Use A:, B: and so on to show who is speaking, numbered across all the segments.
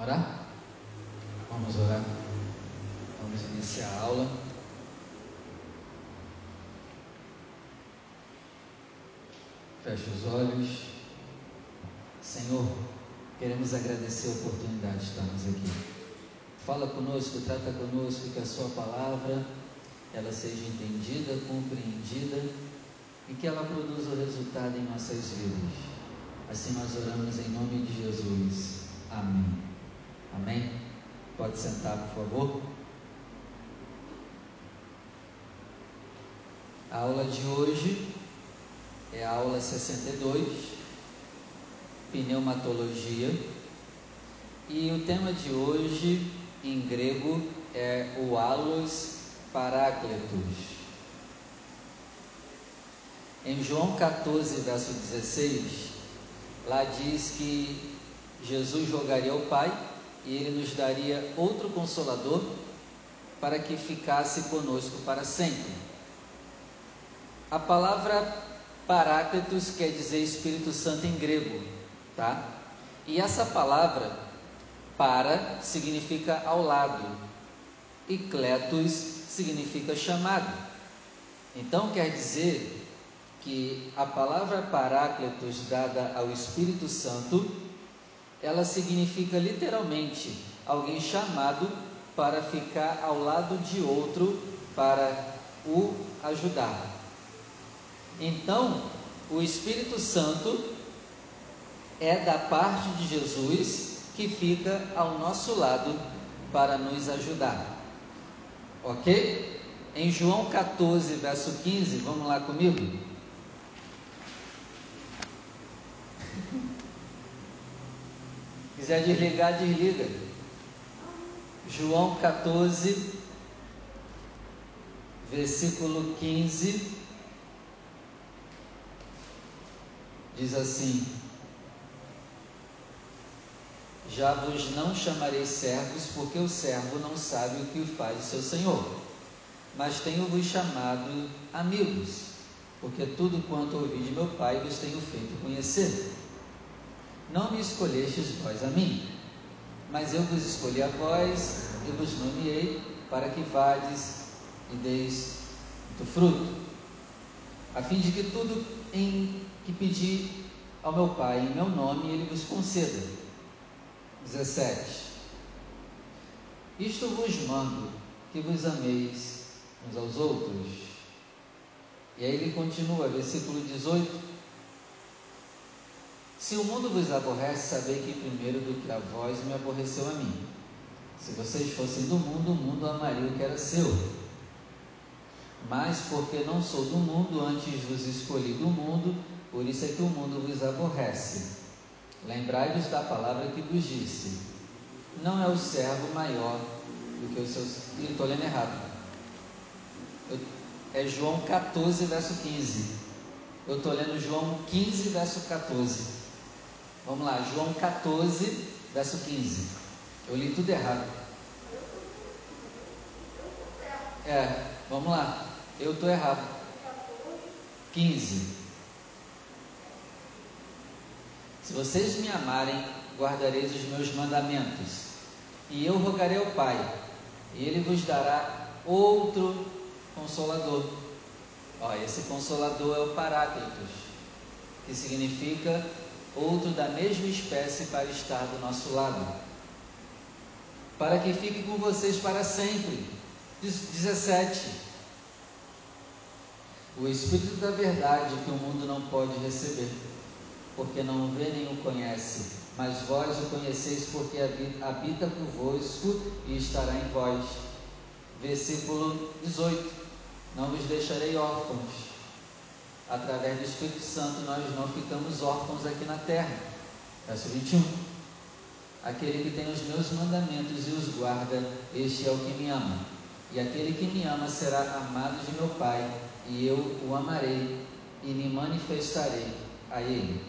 A: Orar? Vamos orar. Vamos iniciar a aula. Feche os olhos. Senhor, queremos agradecer a oportunidade de estarmos aqui. Fala conosco, trata conosco que a Sua palavra ela seja entendida, compreendida e que ela produza resultado em nossas vidas. Assim nós oramos em nome de Jesus. Amém. Amém. Pode sentar, por favor. A aula de hoje é a aula 62, pneumatologia. E o tema de hoje em grego é o halos paráclitos. Em João 14, verso 16, lá diz que Jesus rogaria ao Pai e ele nos daria outro consolador para que ficasse conosco para sempre. A palavra Paráclitos quer dizer Espírito Santo em grego, tá? E essa palavra para significa ao lado e kletos significa chamado. Então quer dizer que a palavra Paráclitos dada ao Espírito Santo, ela significa literalmente alguém chamado para ficar ao lado de outro para o ajudar. Então, o Espírito Santo é da parte de Jesus que fica ao nosso lado para nos ajudar. Ok? Em João 14, verso 15, vamos lá comigo? Quiser desligar, desliga. João 14, versículo 15. diz assim: Já vos não chamarei servos, porque o servo não sabe o que faz o seu senhor, mas tenho-vos chamado amigos, porque tudo quanto ouvi de meu Pai vos tenho feito conhecer. Não me escolhestes vós a mim, mas eu vos escolhi a vós e vos nomeei para que vades e deis muito fruto, a fim de que tudo em que pedi ao meu Pai em meu nome, ele vos conceda. 17. Isto vos mando, que vos ameis uns aos outros. E aí ele continua, versículo 18. Se o mundo vos aborrece, sabei que primeiro do que a vós me aborreceu a mim. Se vocês fossem do mundo, o mundo amaria o que era seu. Mas porque não sou do mundo, antes vos escolhi do mundo, por isso é que o mundo vos aborrece. Lembrai-vos da palavra que vos disse: Não é o servo maior do que os seus. Estou lendo errado. É João 14, verso 15. Eu estou lendo João 15, verso 14. Vamos lá, João 14, verso 15. Eu li tudo errado. É, vamos lá. Eu estou errado. 15. Se vocês me amarem, guardareis os meus mandamentos. E eu rogarei ao Pai, e ele vos dará outro consolador. Ó, esse consolador é o Paráclitos, que significa outro da mesma espécie para estar do nosso lado, para que fique com vocês para sempre. 17. O Espírito da Verdade que o mundo não pode receber porque não o vê nem o conhece, mas vós o conheceis porque habita convosco e estará em vós. Versículo 18: Não vos deixarei órfãos. Através do Espírito Santo nós não ficamos órfãos aqui na terra. Verso 21. Aquele que tem os meus mandamentos e os guarda, este é o que me ama. E aquele que me ama será amado de meu Pai, e eu o amarei e me manifestarei a ele.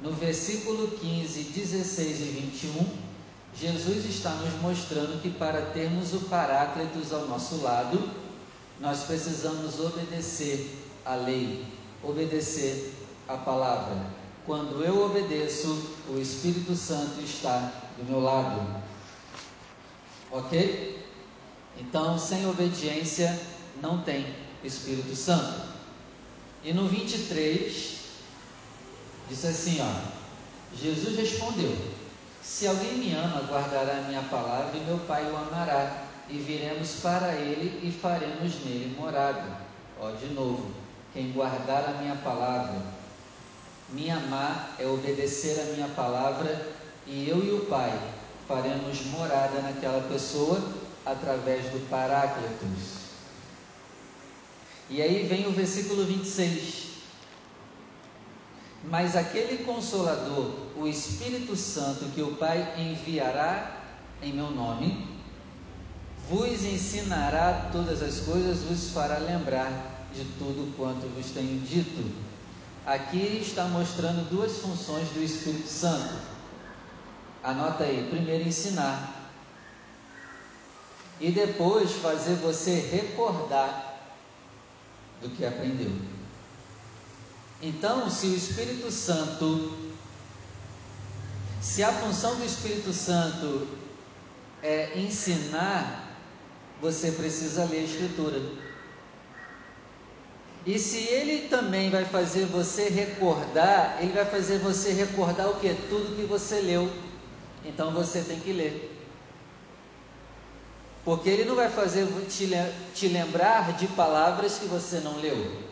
A: No versículo 15, 16 e 21, Jesus está nos mostrando que para termos o Paráclitos ao nosso lado, nós precisamos obedecer a lei, obedecer a palavra. quando eu obedeço, o Espírito Santo está do meu lado. Ok? Então, sem obediência, não tem Espírito Santo. E no 23, disse assim: ó, Jesus respondeu: Se alguém me ama, guardará a minha palavra, e meu Pai o amará, e viremos para ele e faremos nele morada. Ó, de novo, quem guardar a minha palavra, me amar é obedecer a minha palavra, e eu e o Pai faremos morada naquela pessoa através do Paráclitos. E aí vem o versículo 26. Mas aquele consolador, o Espírito Santo, que o Pai enviará em meu nome, vos ensinará todas as coisas, vos fará lembrar de tudo quanto vos tenho dito. Aqui está mostrando duas funções do Espírito Santo. Anota aí: primeiro, ensinar, e depois fazer você recordar do que aprendeu. Então, se o Espírito Santo, se a função do Espírito Santo é ensinar, você precisa ler a Escritura. E se ele também vai fazer você recordar, ele vai fazer você recordar o que? Tudo que você leu. Então você tem que ler. Porque ele não vai fazer te, te lembrar de palavras que você não leu.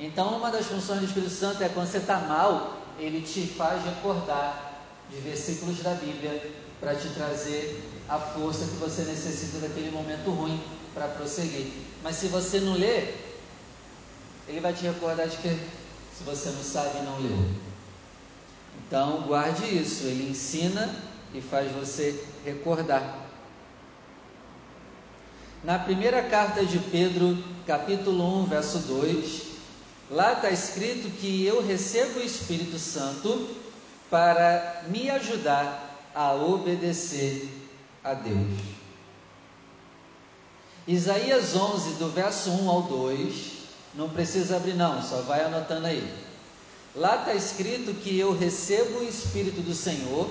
A: Então, uma das funções do Espírito Santo é quando você está mal, ele te faz recordar de versículos da Bíblia para te trazer a força que você necessita daquele momento ruim para prosseguir. Mas se você não lê, ele vai te recordar de que se você não sabe, não leu. Então, guarde isso. Ele ensina e faz você recordar. Na primeira carta de Pedro, capítulo 1, verso 2, lá está escrito que eu recebo o Espírito Santo para me ajudar a obedecer a Deus. Isaías 11, do verso 1 ao 2, não precisa abrir, não, só vai anotando aí. Lá está escrito que eu recebo o Espírito do Senhor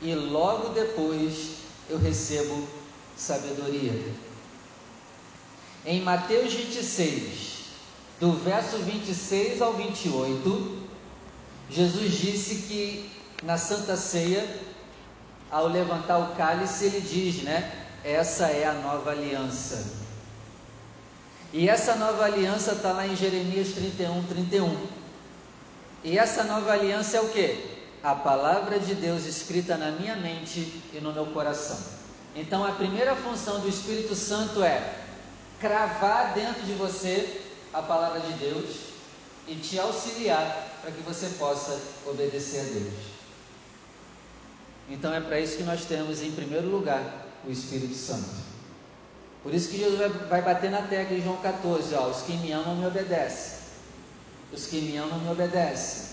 A: e logo depois eu recebo sabedoria. Em Mateus 26, do verso 26 ao 28, Jesus disse que na Santa Ceia, ao levantar o cálice, ele diz, né? Essa é a nova aliança. E essa nova aliança está lá em Jeremias 31, 31. E essa nova aliança é o que? A palavra de Deus escrita na minha mente e no meu coração. Então a primeira função do Espírito Santo é cravar dentro de você a palavra de Deus e te auxiliar para que você possa obedecer a Deus. Então é para isso que nós temos em primeiro lugar o Espírito Santo. Por isso que Jesus vai, vai bater na tecla em João 14, ó, os que me amam me obedecem. Os que me amam me obedecem.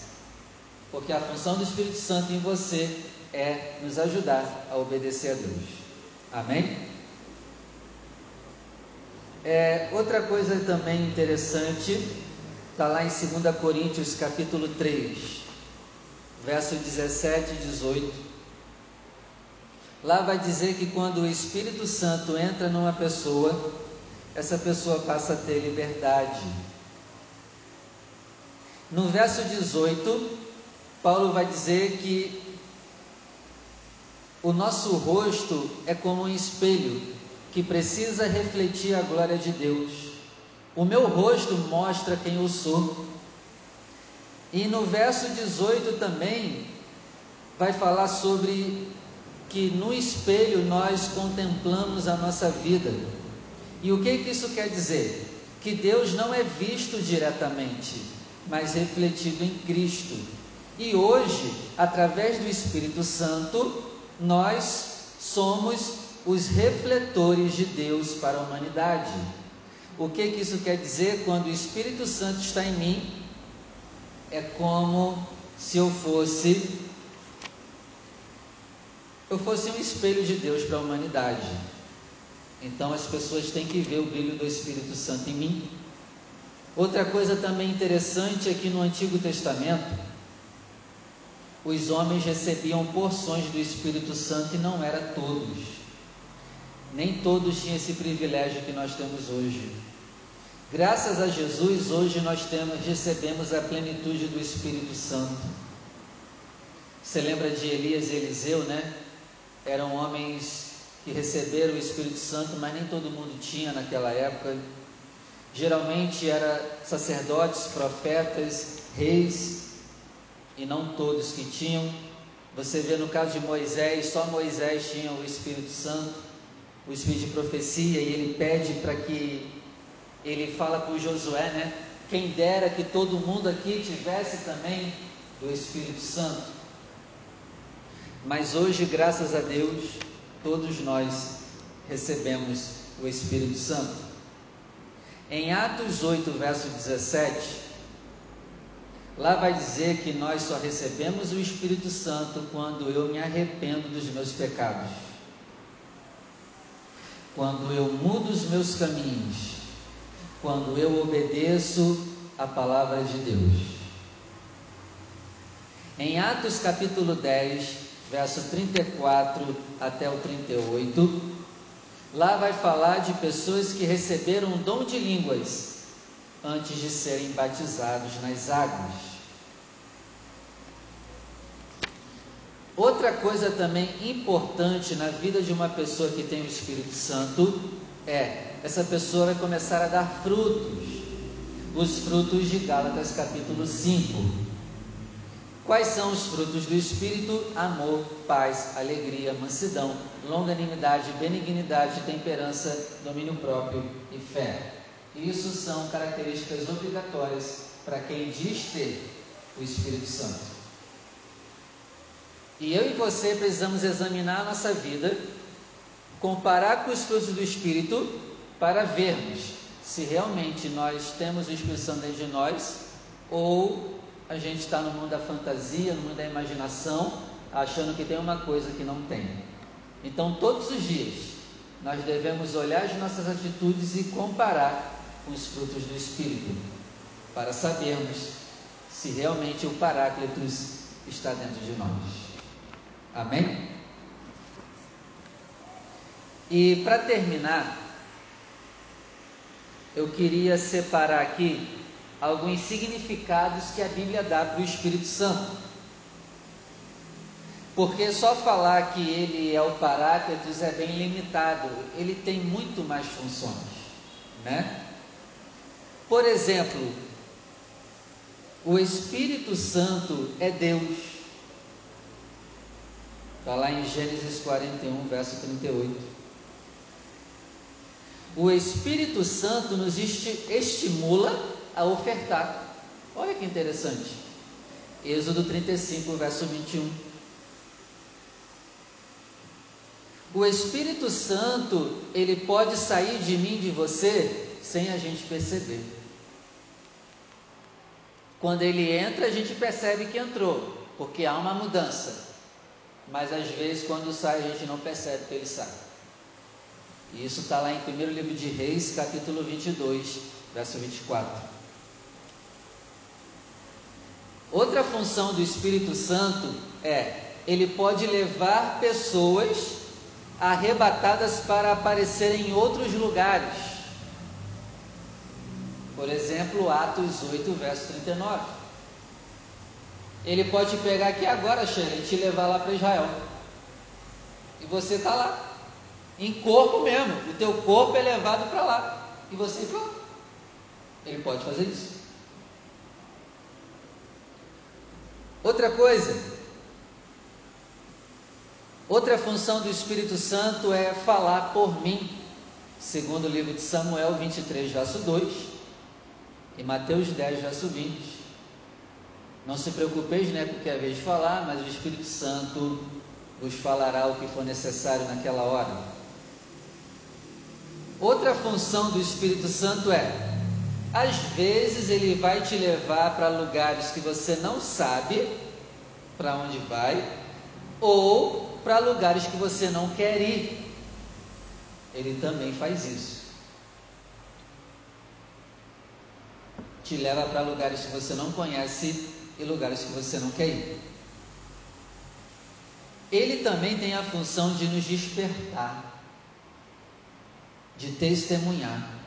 A: Porque a função do Espírito Santo em você é nos ajudar a obedecer a Deus. Amém? É, outra coisa também interessante, está lá em 2 Coríntios capítulo 3, verso 17 e 18. Lá vai dizer que quando o Espírito Santo entra numa pessoa, essa pessoa passa a ter liberdade. No verso 18, Paulo vai dizer que o nosso rosto é como um espelho que precisa refletir a glória de Deus. O meu rosto mostra quem eu sou. E no verso 18 também vai falar sobre que no espelho nós contemplamos a nossa vida. E o que, que isso quer dizer? Que Deus não é visto diretamente, mas refletido em Cristo. E hoje, através do Espírito Santo, nós somos os refletores de Deus para a humanidade. O que, que isso quer dizer? Quando o Espírito Santo está em mim, é como se eu fosse eu fosse um espelho de Deus para a humanidade. Então as pessoas têm que ver o brilho do Espírito Santo em mim. Outra coisa também interessante é que no Antigo Testamento, os homens recebiam porções do Espírito Santo e não era todos. Nem todos tinham esse privilégio que nós temos hoje. Graças a Jesus, hoje nós temos, recebemos a plenitude do Espírito Santo. Você lembra de Elias e Eliseu, né? Eram homens que receberam o Espírito Santo, mas nem todo mundo tinha naquela época. Geralmente eram sacerdotes, profetas, reis, e não todos que tinham. Você vê no caso de Moisés, só Moisés tinha o Espírito Santo, o Espírito de profecia, e ele pede para que ele fala com Josué, né? Quem dera que todo mundo aqui tivesse também do Espírito Santo. Mas hoje, graças a Deus, todos nós recebemos o Espírito Santo. Em Atos 8, verso 17, Lá vai dizer que nós só recebemos o Espírito Santo quando eu me arrependo dos meus pecados. Quando eu mudo os meus caminhos. Quando eu obedeço a palavra de Deus. Em Atos capítulo 10, verso 34 até o 38, lá vai falar de pessoas que receberam dom de línguas antes de serem batizados nas águas. Outra coisa também importante na vida de uma pessoa que tem o Espírito Santo é essa pessoa vai começar a dar frutos, os frutos de Gálatas capítulo 5. Quais são os frutos do Espírito? Amor, paz, alegria, mansidão, longanimidade, benignidade, temperança, domínio próprio e fé. Isso são características obrigatórias para quem diz ter o Espírito Santo. E eu e você precisamos examinar a nossa vida, comparar com os frutos do Espírito, para vermos se realmente nós temos o Espírito Santo dentro de nós ou a gente está no mundo da fantasia, no mundo da imaginação, achando que tem uma coisa que não tem. Então, todos os dias, nós devemos olhar as nossas atitudes e comparar com os frutos do Espírito, para sabermos se realmente o Paráclitos está dentro de nós. Amém? E para terminar, eu queria separar aqui alguns significados que a Bíblia dá para o Espírito Santo. Porque só falar que ele é o Paráclitos é bem limitado, ele tem muito mais funções, né? Por exemplo, o Espírito Santo é Deus. Está lá em Gênesis 41, verso 38. O Espírito Santo nos estimula a ofertar. Olha que interessante. Êxodo 35, verso 21. O Espírito Santo, ele pode sair de mim, de você, sem a gente perceber. Quando ele entra, a gente percebe que entrou, porque há uma mudança mas às vezes quando sai a gente não percebe que ele sai. E isso está lá em 1 livro de Reis, capítulo 22, verso 24. Outra função do Espírito Santo é, ele pode levar pessoas arrebatadas para aparecer em outros lugares. Por exemplo, Atos 8, verso 39. Ele pode pegar aqui agora, Sheila, e te levar lá para Israel. E você está lá. Em corpo mesmo. O teu corpo é levado para lá. E você lá. Ele pode fazer isso. Outra coisa. Outra função do Espírito Santo é falar por mim. Segundo o livro de Samuel 23, verso 2. E Mateus 10, verso 20. Não se preocupeis né, com o que é de falar, mas o Espírito Santo vos falará o que for necessário naquela hora. Outra função do Espírito Santo é, às vezes ele vai te levar para lugares que você não sabe para onde vai, ou para lugares que você não quer ir. Ele também faz isso. Te leva para lugares que você não conhece e lugares que você não quer ir. ele também tem a função de nos despertar, de testemunhar.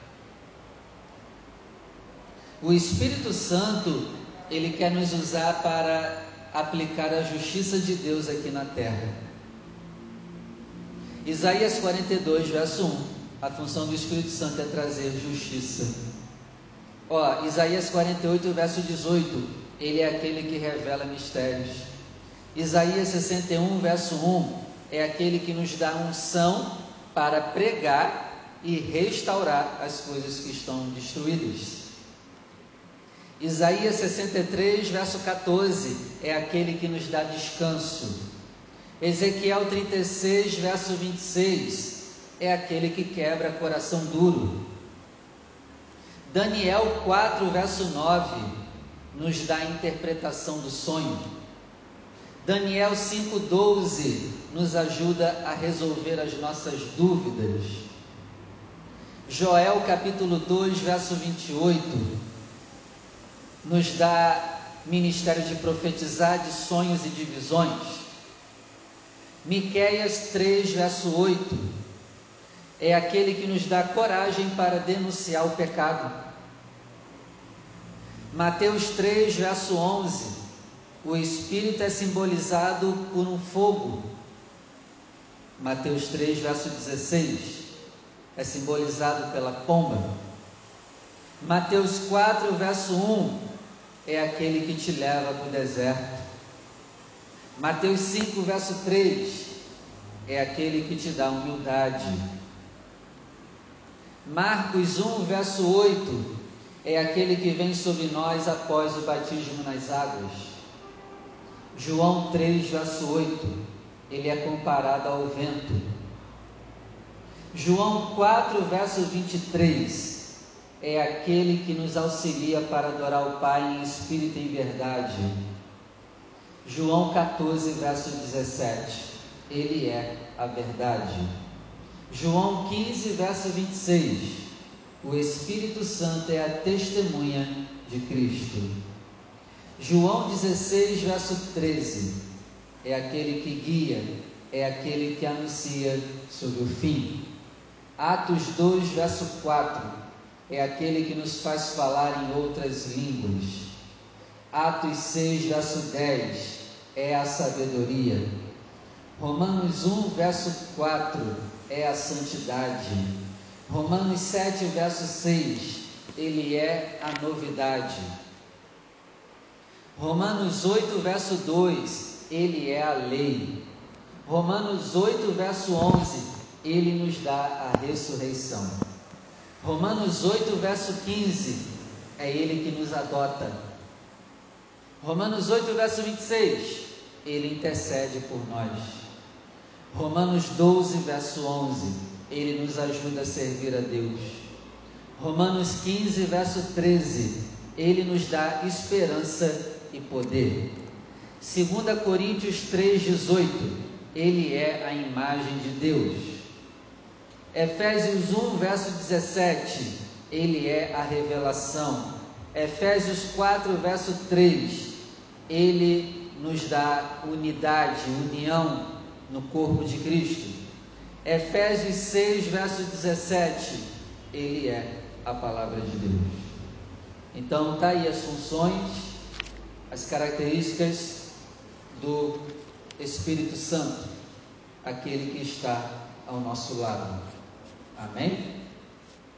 A: O Espírito Santo, ele quer nos usar para aplicar a justiça de Deus aqui na terra. Isaías 42, verso 1. A função do Espírito Santo é trazer justiça. Ó, Isaías 48, verso 18. Ele é aquele que revela mistérios. Isaías 61, verso 1. É aquele que nos dá unção para pregar e restaurar as coisas que estão destruídas. Isaías 63, verso 14, é aquele que nos dá descanso. Ezequiel 36, verso 26, é aquele que quebra coração duro. Daniel 4, verso 9, nos dá a interpretação do sonho. Daniel 5,12 nos ajuda a resolver as nossas dúvidas. Joel capítulo 2, verso 28 nos dá ministério de profetizar de sonhos e de visões. Miqueias 3, verso 8, é aquele que nos dá coragem para denunciar o pecado. Mateus 3, verso 11, o Espírito é simbolizado por um fogo. Mateus 3, verso 16, é simbolizado pela pomba. Mateus 4, verso 1, é aquele que te leva para o deserto. Mateus 5, verso 3, é aquele que te dá humildade. Marcos 1, verso 8, é aquele que vem sobre nós após o batismo nas águas. João 3, verso 8, ele é comparado ao vento. João 4, verso 23, é aquele que nos auxilia para adorar o Pai em espírito e em verdade. João 14, verso 17. Ele é a verdade. João 15, verso 26. O Espírito Santo é a testemunha de Cristo. João 16, verso 13. É aquele que guia, é aquele que anuncia sobre o fim. Atos 2, verso 4 é aquele que nos faz falar em outras línguas. Atos 6, verso 10 é a sabedoria. Romanos 1, verso 4 é a santidade. Romanos 7, verso 6, ele é a novidade. Romanos 8, verso 2, ele é a lei. Romanos 8, verso 11, ele nos dá a ressurreição. Romanos 8, verso 15, é Ele que nos adota. Romanos 8, verso 26, Ele intercede por nós. Romanos 12, verso 11, Ele nos ajuda a servir a Deus. Romanos 15, verso 13, Ele nos dá esperança e poder. 2 Coríntios 3, 18, Ele é a imagem de Deus. Efésios 1, verso 17, ele é a revelação. Efésios 4, verso 3, ele nos dá unidade, união no corpo de Cristo. Efésios 6, verso 17, ele é a palavra de Deus. Então, está aí as funções, as características do Espírito Santo, aquele que está ao nosso lado. Amém?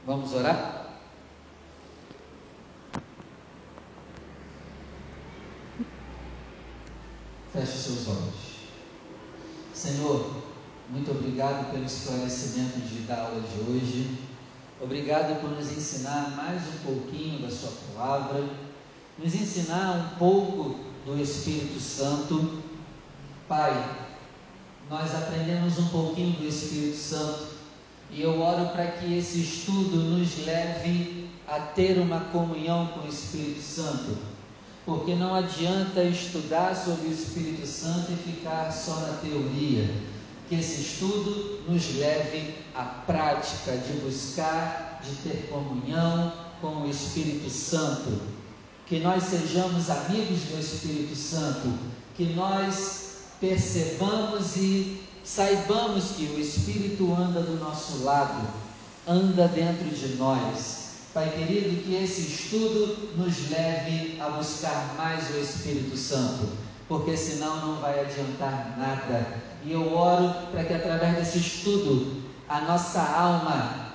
A: Vamos orar? Feche seus olhos. Senhor, muito obrigado pelo esclarecimento de, da aula de hoje. Obrigado por nos ensinar mais um pouquinho da Sua palavra, nos ensinar um pouco do Espírito Santo. Pai, nós aprendemos um pouquinho do Espírito Santo e eu oro para que esse estudo nos leve a ter uma comunhão com o Espírito Santo. Porque não adianta estudar sobre o Espírito Santo e ficar só na teoria. Que esse estudo nos leve à prática de buscar, de ter comunhão com o Espírito Santo. Que nós sejamos amigos do Espírito Santo. Que nós percebamos e saibamos que o Espírito anda do nosso lado, anda dentro de nós. Pai querido, que esse estudo nos leve a buscar mais o Espírito Santo, porque senão não vai adiantar nada. E eu oro para que através desse estudo a nossa alma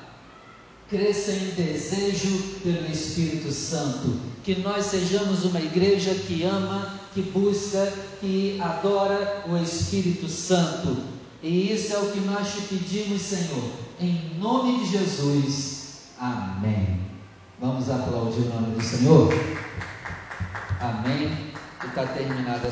A: cresça em desejo pelo Espírito Santo, que nós sejamos uma igreja que ama, que busca, que adora o Espírito Santo. E isso é o que nós te pedimos, Senhor, em nome de Jesus. Amém. Vamos aplaudir o nome do Senhor? Amém. E está terminada